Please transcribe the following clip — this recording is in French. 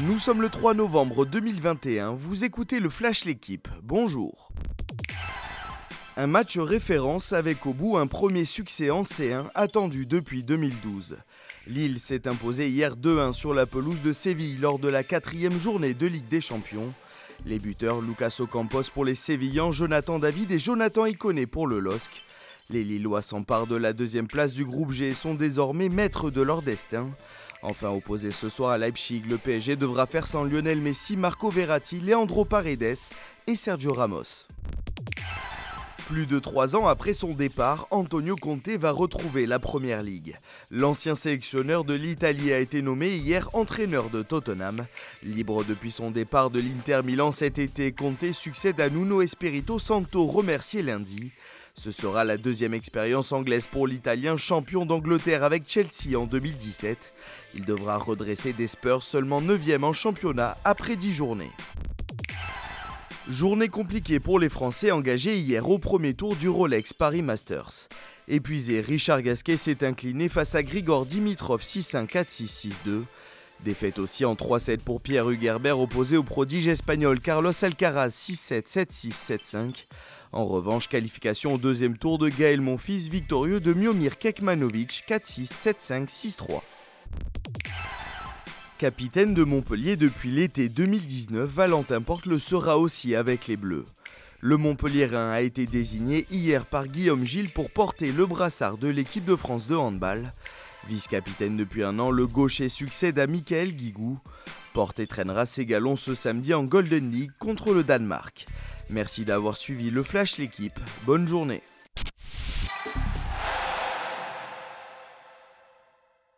Nous sommes le 3 novembre 2021, vous écoutez le Flash L'équipe, bonjour. Un match référence avec au bout un premier succès en C1 attendu depuis 2012. Lille s'est imposé hier 2-1 sur la pelouse de Séville lors de la quatrième journée de Ligue des Champions. Les buteurs Lucas Ocampos pour les Sévillans, Jonathan David et Jonathan Iconé pour le LOSC. Les Lillois s'emparent de la deuxième place du groupe G et sont désormais maîtres de leur destin. Enfin opposé ce soir à Leipzig, le PSG devra faire sans Lionel Messi, Marco Verratti, Leandro Paredes et Sergio Ramos. Plus de trois ans après son départ, Antonio Conte va retrouver la Première Ligue. L'ancien sélectionneur de l'Italie a été nommé hier entraîneur de Tottenham. Libre depuis son départ de l'Inter Milan cet été, Conte succède à Nuno Espirito Santo remercié lundi. Ce sera la deuxième expérience anglaise pour l'Italien champion d'Angleterre avec Chelsea en 2017. Il devra redresser des Spurs seulement 9e en championnat après 10 journées. Journée compliquée pour les Français engagés hier au premier tour du Rolex Paris Masters. Épuisé, Richard Gasquet s'est incliné face à Grigor Dimitrov 6-1, 4-6, 6-2. Défaite aussi en 3-7 pour Pierre Hugerbert opposé au prodige espagnol Carlos Alcaraz 6-7, 7-6, 7-5. En revanche, qualification au deuxième tour de Gaël Monfils victorieux de Miomir Kekmanovic 4-6, 7-5, 6-3. Capitaine de Montpellier depuis l'été 2019, Valentin Porte le sera aussi avec les Bleus. Le Montpellierin a été désigné hier par Guillaume Gilles pour porter le brassard de l'équipe de France de handball. Vice-capitaine depuis un an, le gaucher succède à Michael Guigou. Porte traînera ses galons ce samedi en Golden League contre le Danemark. Merci d'avoir suivi le Flash l'équipe. Bonne journée.